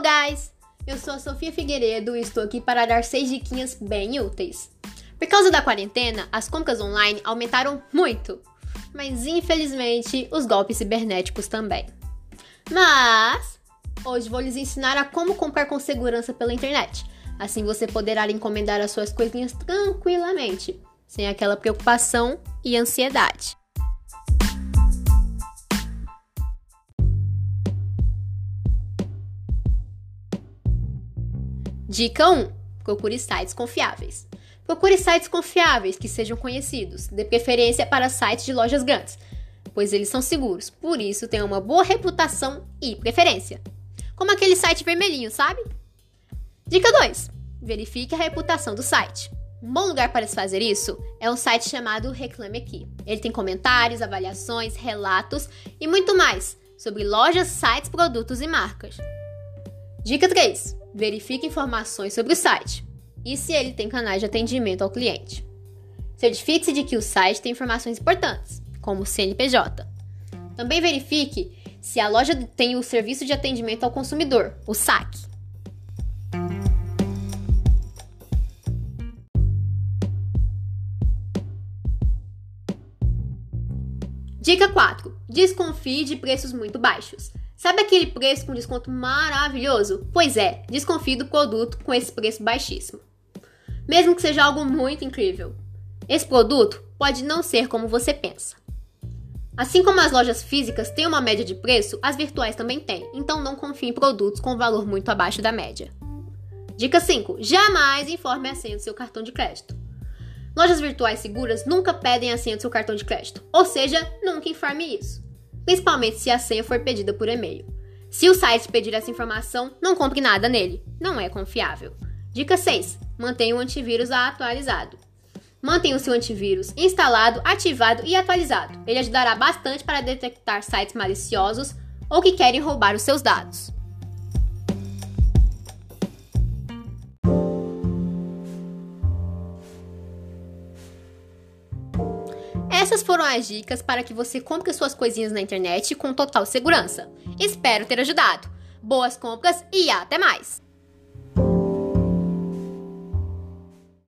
Hello, guys! Eu sou a Sofia Figueiredo e estou aqui para dar seis diquinhas bem úteis. Por causa da quarentena, as compras online aumentaram muito, mas infelizmente os golpes cibernéticos também. Mas hoje vou lhes ensinar a como comprar com segurança pela internet. Assim você poderá encomendar as suas coisinhas tranquilamente, sem aquela preocupação e ansiedade. Dica 1: procure sites confiáveis. Procure sites confiáveis que sejam conhecidos, de preferência para sites de lojas grandes, pois eles são seguros, por isso tenham uma boa reputação e preferência. Como aquele site vermelhinho, sabe? Dica 2: verifique a reputação do site. Um bom lugar para se fazer isso é um site chamado Reclame Aqui. Ele tem comentários, avaliações, relatos e muito mais sobre lojas, sites, produtos e marcas. Dica 3: verifique informações sobre o site e se ele tem canais de atendimento ao cliente. Certifique-se de que o site tem informações importantes, como o CNPJ. Também verifique se a loja tem o serviço de atendimento ao consumidor, o SAC. Dica 4. Desconfie de preços muito baixos. Sabe aquele preço com desconto maravilhoso? Pois é, desconfie do produto com esse preço baixíssimo. Mesmo que seja algo muito incrível. Esse produto pode não ser como você pensa. Assim como as lojas físicas têm uma média de preço, as virtuais também têm, então não confie em produtos com valor muito abaixo da média. Dica 5. Jamais informe a senha do seu cartão de crédito. Lojas virtuais seguras nunca pedem a senha do seu cartão de crédito, ou seja, nunca informe isso principalmente se a senha for pedida por e-mail. Se o site pedir essa informação, não compre nada nele, não é confiável. Dica 6. Mantenha o antivírus atualizado. Mantenha o seu antivírus instalado, ativado e atualizado. Ele ajudará bastante para detectar sites maliciosos ou que querem roubar os seus dados. Essas foram as dicas para que você compre suas coisinhas na internet com total segurança. Espero ter ajudado. Boas compras e até mais!